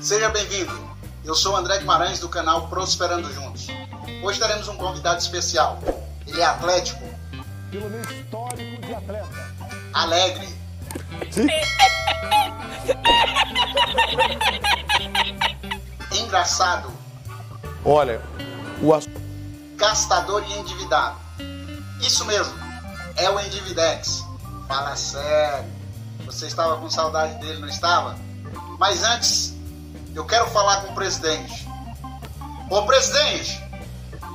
Seja bem-vindo. Eu sou André Guimarães do canal Prosperando Juntos. Hoje teremos um convidado especial. Ele é atlético. Pelo meu histórico de atleta. Alegre. Engraçado. Olha, o assunto. Gastador e endividado. Isso mesmo. É o Endividex. Fala sério. Você estava com saudade dele, não estava? Mas antes, eu quero falar com o presidente. Ô presidente,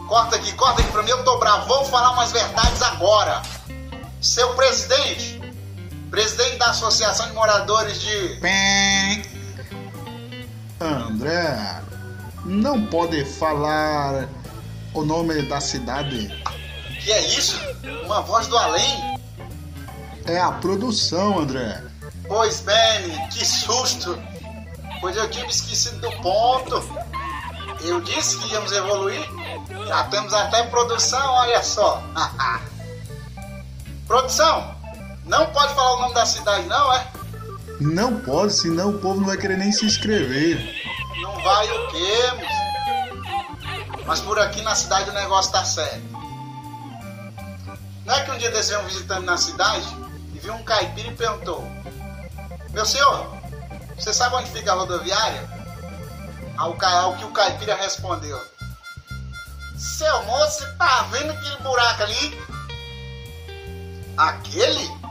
corta aqui, corta aqui pra mim, eu tô bravo. Vou falar umas verdades agora. Seu presidente, presidente da Associação de Moradores de. André, não pode falar o nome da cidade. Que é isso? Uma voz do além? É a produção, André. Pois bem, que susto! Pois eu me esquecido do ponto. Eu disse que íamos evoluir. Já temos até produção, olha só. produção, não pode falar o nome da cidade, não, é? Não pode, senão o povo não vai querer nem se inscrever. Não vai o quê, moço? Mas por aqui na cidade o negócio tá sério. Não é que um dia desse veio um visitante na cidade e viu um caipira e perguntou: Meu senhor, você sabe onde fica a rodoviária? Ao, ao que o caipira respondeu: Seu moço, você tá vendo aquele buraco ali? Aquele?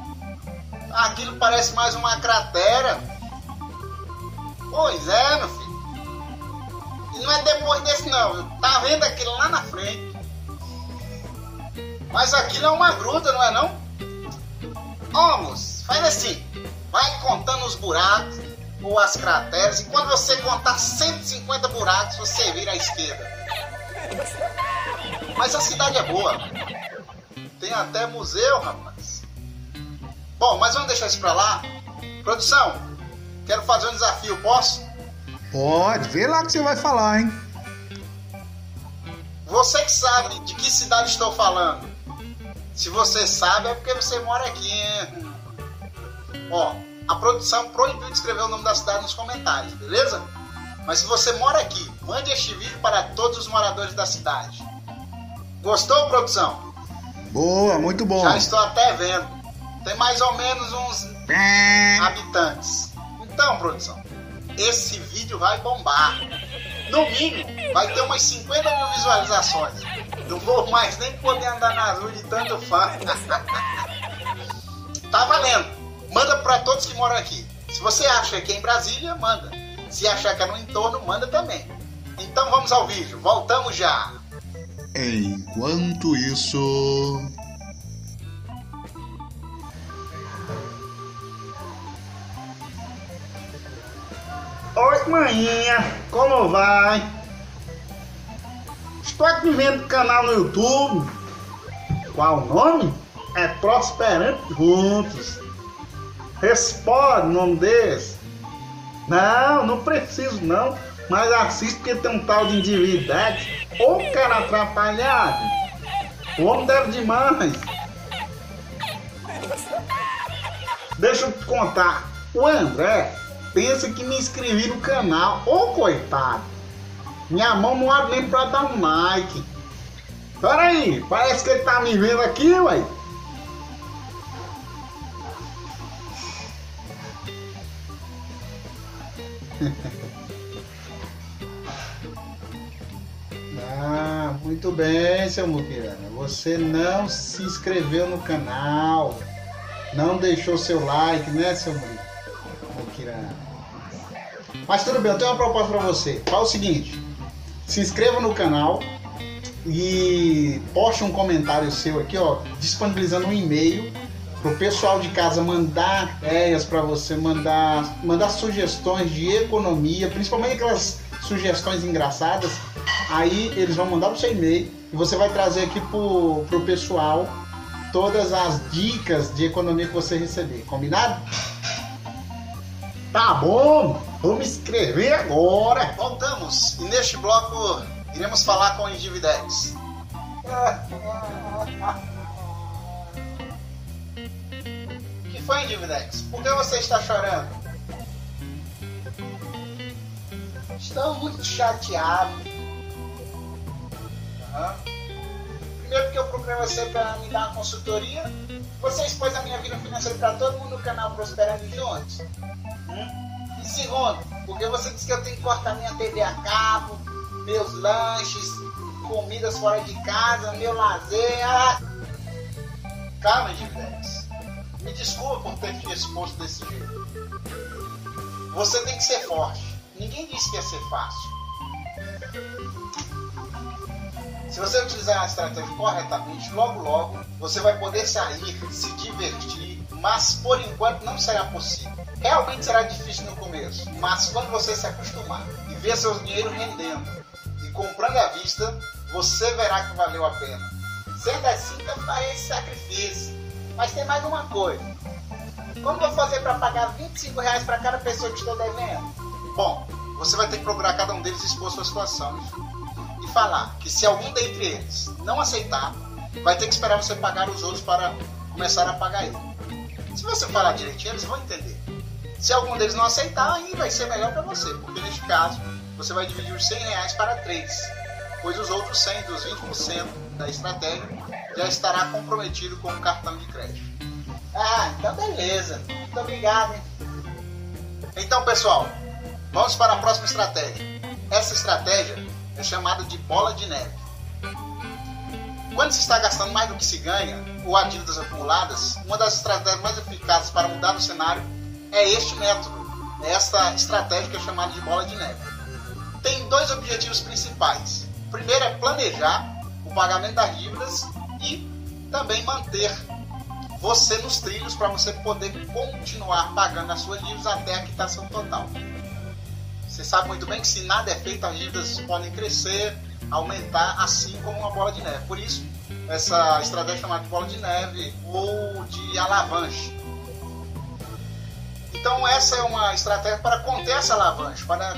Aquilo parece mais uma cratera. Pois é, meu filho. E não é depois desse não, tá vendo aquilo lá na frente. Mas aquilo é uma gruta, não é não? Moço, faz assim. Vai contando os buracos ou as crateras e quando você contar 150 buracos, você vira à esquerda. Mas a cidade é boa. Tem até museu, rapaz. Bom, mas vamos deixar isso pra lá. Produção, quero fazer um desafio, posso? Pode, vê lá que você vai falar, hein? Você que sabe de que cidade estou falando. Se você sabe, é porque você mora aqui, hein? Ó, a produção proibiu de escrever o nome da cidade nos comentários, beleza? Mas se você mora aqui, mande este vídeo para todos os moradores da cidade. Gostou, produção? Boa, muito bom. Já estou até vendo. Tem mais ou menos uns habitantes. Então, produção, esse vídeo vai bombar. No mínimo, vai ter umas 50 mil visualizações. Não vou mais nem poder andar na rua de tanto fã. tá valendo. Manda para todos que moram aqui. Se você acha que é em Brasília, manda. Se achar que é no entorno, manda também. Então vamos ao vídeo. Voltamos já. Enquanto isso. Oi, maninha, como vai? Estou aqui vendo o canal no YouTube. Qual o nome? É Prosperando Juntos. Responde o nome desse. Não, não preciso não. Mas assiste porque tem um tal de individualidade. Ô cara atrapalhado. O homem deve demais. Deixa eu te contar. O André pensa que me inscrevi no canal. Ô coitado! Minha mão não abre nem pra dar um like. Pera aí, parece que ele tá me vendo aqui, ué. Ah, muito bem, seu Muquirana. Você não se inscreveu no canal. Não deixou seu like, né, seu Muquirana? Mas tudo bem, eu tenho uma proposta para você. Fala o seguinte: se inscreva no canal e poste um comentário seu aqui, ó, disponibilizando um e-mail pro pessoal de casa mandar ideias para você, mandar, mandar sugestões de economia, principalmente aquelas sugestões engraçadas. Aí eles vão mandar pro seu e-mail e você vai trazer aqui pro, pro pessoal todas as dicas de economia que você receber. Combinado? Tá bom, vamos escrever agora. Voltamos e neste bloco iremos falar com o Individex. Que foi, Individex? Por que você está chorando? Estou muito chateado. Aham. Primeiro porque eu procurei você para me dar uma consultoria. Você expôs a minha vida financeira para todo mundo no canal Prosperando Juntos. Hum? E segundo, porque você disse que eu tenho que cortar minha TV a cabo, meus lanches, comidas fora de casa, meu lazer. Ah. Calma, Givex. Me desculpa por ter te exposto desse jeito. Você tem que ser forte. Ninguém disse que ia ser fácil. Se você utilizar a estratégia corretamente, logo logo você vai poder sair, se divertir, mas por enquanto não será possível. Realmente será difícil no começo, mas quando você se acostumar e ver seu dinheiro rendendo e comprando à vista, você verá que valeu a pena. Sendo assim, eu farei esse sacrifício. Mas tem mais uma coisa. Como vou fazer para pagar 25 reais para cada pessoa que estou devendo? Bom, você vai ter que procurar cada um deles expor sua situação e falar que se algum dentre eles não aceitar, vai ter que esperar você pagar os outros para começar a pagar ele. Se você falar direitinho, eles vão entender. Se algum deles não aceitar, aí vai ser melhor para você, porque neste caso você vai dividir os 100 reais para 3, pois os outros 100 dos 20% da estratégia já estará comprometido com o cartão de crédito. Ah, então beleza. Muito obrigado. Hein? Então, pessoal, vamos para a próxima estratégia. Essa estratégia é chamada de bola de neve. Quando se está gastando mais do que se ganha, ou há dívidas acumuladas, uma das estratégias mais eficazes para mudar o cenário é este método, esta estratégia que é chamada de bola de neve. Tem dois objetivos principais. O primeiro é planejar o pagamento das dívidas e também manter você nos trilhos para você poder continuar pagando as suas dívidas até a quitação total. Você sabe muito bem que se nada é feito, as dívidas podem crescer, aumentar, assim como uma bola de neve. Por isso, essa estratégia chamada de bola de neve ou de alavanche. Então, essa é uma estratégia para conter essa alavanche, para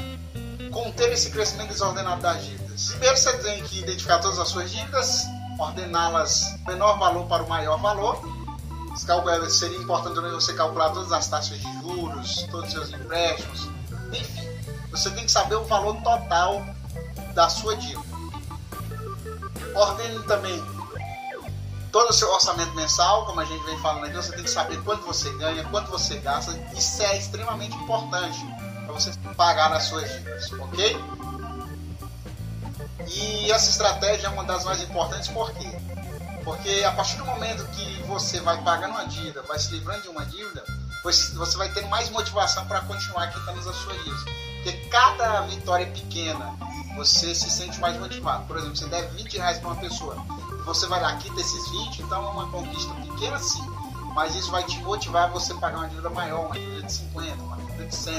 conter esse crescimento desordenado das dívidas. Primeiro, você tem que identificar todas as suas dívidas, ordená-las menor valor para o maior valor. Seria importante também você calcular todas as taxas de juros, todos os seus empréstimos, enfim. Você tem que saber o valor total da sua dívida. Ordene também todo o seu orçamento mensal, como a gente vem falando aqui, você tem que saber quanto você ganha, quanto você gasta. Isso é extremamente importante para você pagar as suas dívidas, ok? E essa estratégia é uma das mais importantes, por quê? Porque a partir do momento que você vai pagando uma dívida, vai se livrando de uma dívida, você vai ter mais motivação para continuar quitando as suas dívidas. Porque cada vitória pequena, você se sente mais motivado. Por exemplo, você deve 20 reais para uma pessoa, você vai lá, quita esses 20, então é uma conquista pequena sim, mas isso vai te motivar a você pagar uma dívida maior, uma dívida de 50, uma dívida de 100,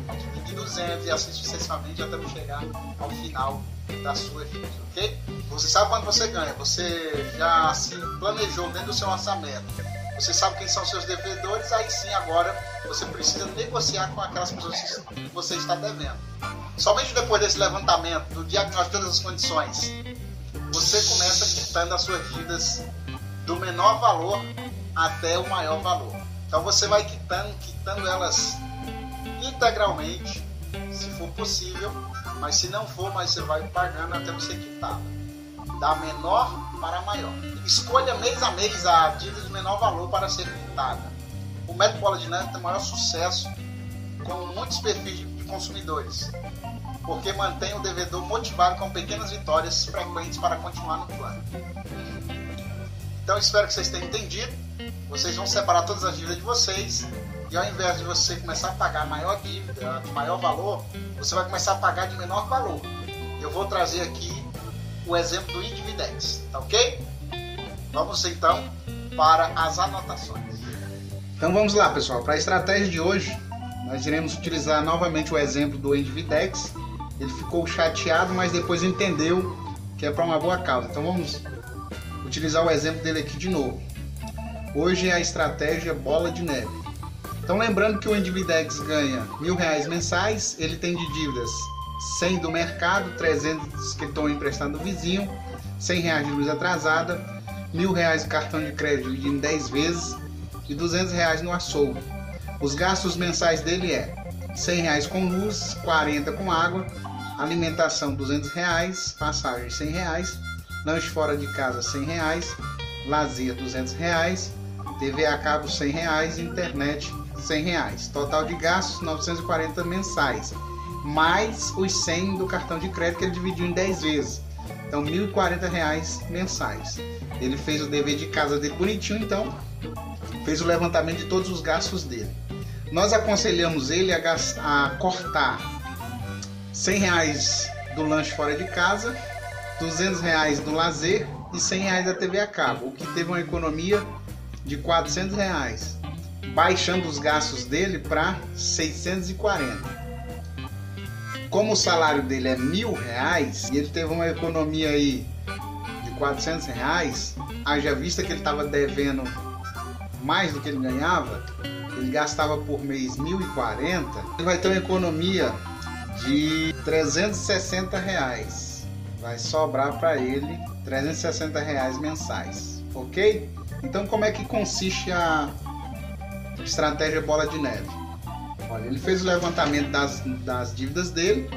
uma dívida de 200 e assim sucessivamente até chegar ao final da sua vida, ok? Você sabe quanto você ganha, você já se planejou dentro do seu orçamento, você sabe quem são seus devedores, aí sim agora você precisa negociar com aquelas pessoas que você está devendo. Somente depois desse levantamento, do diagnóstico de todas as condições, você começa quitando as suas dívidas do menor valor até o maior valor. Então você vai quitando, quitando elas integralmente, se for possível, mas se não for, mas você vai pagando até você quitá-la. Da menor para maior. Escolha mês a mês a dívida de menor valor para ser quitada. O de Neve tem maior sucesso com muitos perfis de consumidores, porque mantém o devedor motivado com pequenas vitórias frequentes para continuar no plano. Então espero que vocês tenham entendido. Vocês vão separar todas as dívidas de vocês e ao invés de você começar a pagar maior dívida, maior valor, você vai começar a pagar de menor valor. Eu vou trazer aqui o exemplo do Individex, tá ok? Vamos então para as anotações. Então vamos lá, pessoal. Para a estratégia de hoje, nós iremos utilizar novamente o exemplo do Individex. Ele ficou chateado, mas depois entendeu que é para uma boa causa. Então vamos utilizar o exemplo dele aqui de novo. Hoje é a estratégia bola de neve. Então lembrando que o Individex ganha mil reais mensais, ele tem de dívidas 100 do mercado, 300 que estão emprestando do vizinho, 100 reais de luz atrasada, mil reais de cartão de crédito em 10 vezes e 200 reais no açougue. Os gastos mensais dele é 100 reais com luz, 40 com água, alimentação 200 reais, passagem 100 reais, lanche fora de casa 100 reais, lazer 200 reais, TV a cabo 100 reais, internet 100 reais. Total de gastos 940 mensais, mais os 100 do cartão de crédito que ele dividiu em 10 vezes. Então, 1.040 reais mensais. Ele fez o dever de casa dele bonitinho, então fez o levantamento de todos os gastos dele. Nós aconselhamos ele a, gastar, a cortar 100 reais do lanche fora de casa, 200 reais do lazer e 100 reais da TV a cabo, o que teve uma economia de 400 reais, baixando os gastos dele para 640 como o salário dele é mil reais e ele teve uma economia aí de 400 reais, haja vista que ele estava devendo mais do que ele ganhava, ele gastava por mês 1.040, ele vai ter uma economia de 360 reais. Vai sobrar para ele 360 reais mensais, ok? Então como é que consiste a estratégia bola de neve? Olha, ele fez o levantamento das, das dívidas dele.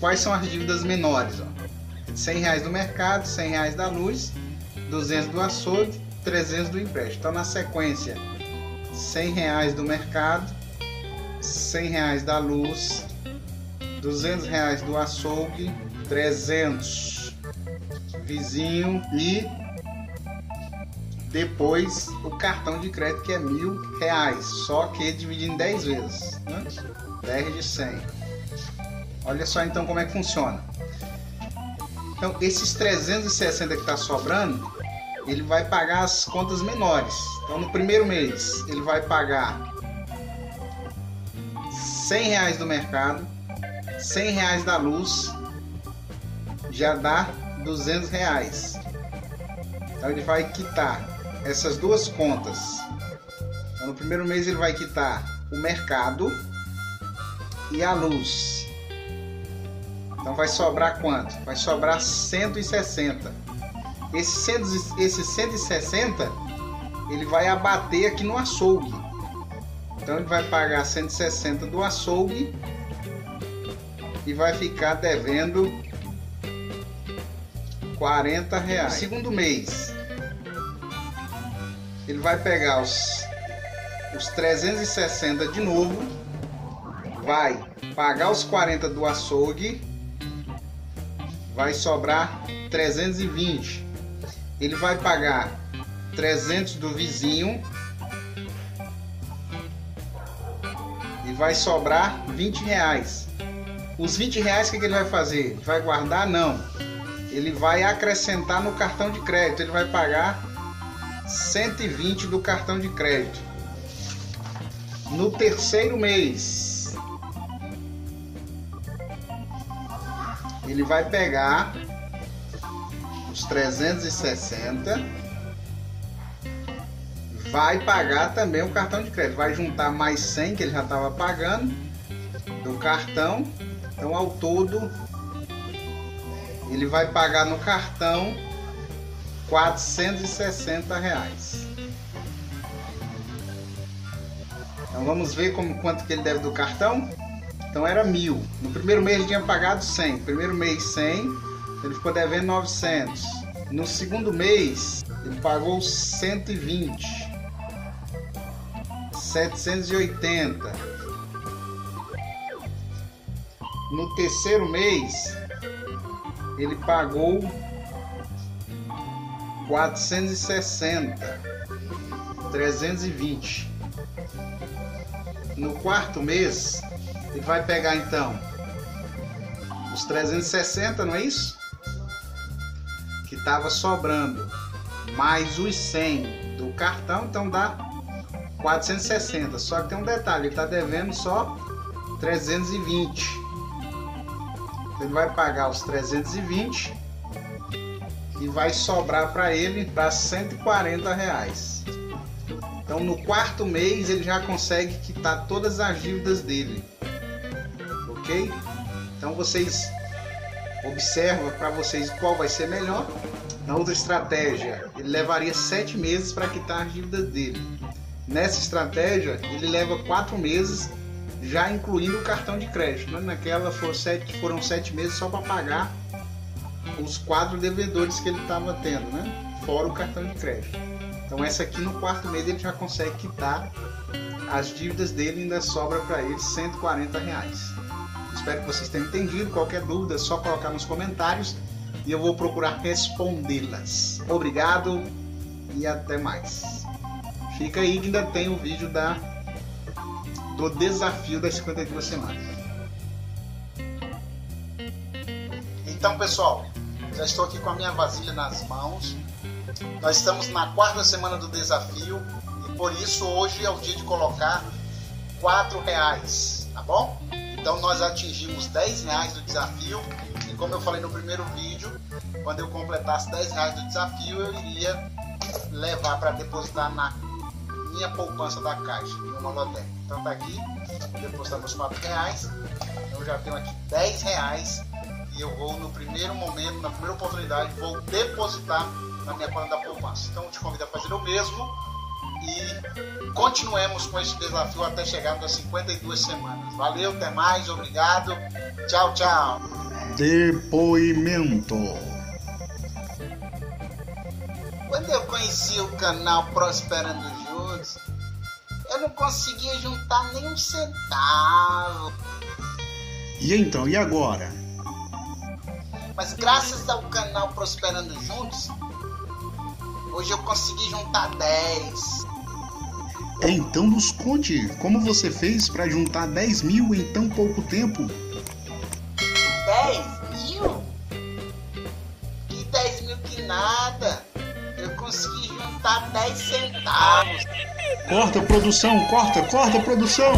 Quais são as dívidas menores? Ó? 100 reais do mercado, 100 reais da luz, 200 do açougue, 300 do empréstimo. Então, na sequência, 100 reais do mercado, 100 reais da luz, 200 reais do açougue, 300 vizinho e depois o cartão de crédito que é mil reais, só que dividido em 10 vezes, né? 10 de 100. Olha só então como é que funciona. Então esses 360 que está sobrando, ele vai pagar as contas menores. Então no primeiro mês ele vai pagar 100 reais do mercado, 100 reais da luz, já dá 200 reais. Então ele vai quitar essas duas contas. Então, no primeiro mês ele vai quitar o mercado e a luz. Então vai sobrar quanto? Vai sobrar 160. Esse, esse 160 ele vai abater aqui no açougue. Então ele vai pagar 160 do açougue e vai ficar devendo 40 reais. No segundo mês ele vai pegar os, os 360 de novo, vai pagar os 40 do açougue, vai sobrar 320. Ele vai pagar 300 do vizinho e vai sobrar 20 reais. Os 20 reais o que ele vai fazer? Vai guardar? Não. Ele vai acrescentar no cartão de crédito. Ele vai pagar 120 do cartão de crédito. No terceiro mês, ele vai pegar os 360, vai pagar também o cartão de crédito, vai juntar mais 100 que ele já estava pagando do cartão. Então, ao todo, ele vai pagar no cartão 460 reais. Então vamos ver como, quanto que ele deve do cartão. Então era mil. No primeiro mês ele tinha pagado 100. Primeiro mês 100, ele ficou devendo 900. No segundo mês ele pagou 120. 780. No terceiro mês ele pagou 460, 320. No quarto mês, ele vai pegar então os 360, não é isso? Que estava sobrando, mais os 100 do cartão, então dá 460. Só que tem um detalhe, ele está devendo só 320. Ele vai pagar os 320 e vai sobrar para ele para 140 reais. Então no quarto mês ele já consegue quitar todas as dívidas dele, ok? Então vocês observam para vocês qual vai ser melhor. Na outra estratégia ele levaria sete meses para quitar as dívidas dele. Nessa estratégia ele leva quatro meses já incluindo o cartão de crédito. Né? Naquela foram sete, foram sete meses só para pagar os quatro devedores que ele estava tendo, né? fora o cartão de crédito. Então essa aqui no quarto mês ele já consegue quitar as dívidas dele ainda sobra para ele 140 reais. Espero que vocês tenham entendido. Qualquer dúvida é só colocar nos comentários e eu vou procurar respondê-las. Obrigado e até mais. Fica aí que ainda tem o vídeo da do desafio das 52 semanas. Então, pessoal, já estou aqui com a minha vasilha nas mãos. Nós estamos na quarta semana do desafio e por isso hoje é o dia de colocar quatro reais, tá bom? Então nós atingimos 10 reais do desafio e como eu falei no primeiro vídeo, quando eu completasse 10 reais do desafio eu iria levar para depositar na minha poupança da caixa, no Monotec. Então tá aqui, depositamos 4 reais, eu já tenho aqui 10 reais eu vou no primeiro momento, na primeira oportunidade, vou depositar na minha conta da poupança. Então eu te convido a fazer o mesmo e continuemos com esse desafio até chegarmos a 52 semanas. Valeu, até mais, obrigado. Tchau, tchau. Depoimento. Quando eu conheci o canal Prosperando Juntos, eu não conseguia juntar nem um centavo. E então, e agora? Mas graças ao canal Prosperando Juntos, hoje eu consegui juntar 10. Então nos conte como você fez para juntar 10 mil em tão pouco tempo. 10 mil? Que 10 mil que nada. Eu consegui juntar 10 centavos. Corta produção, corta, corta produção.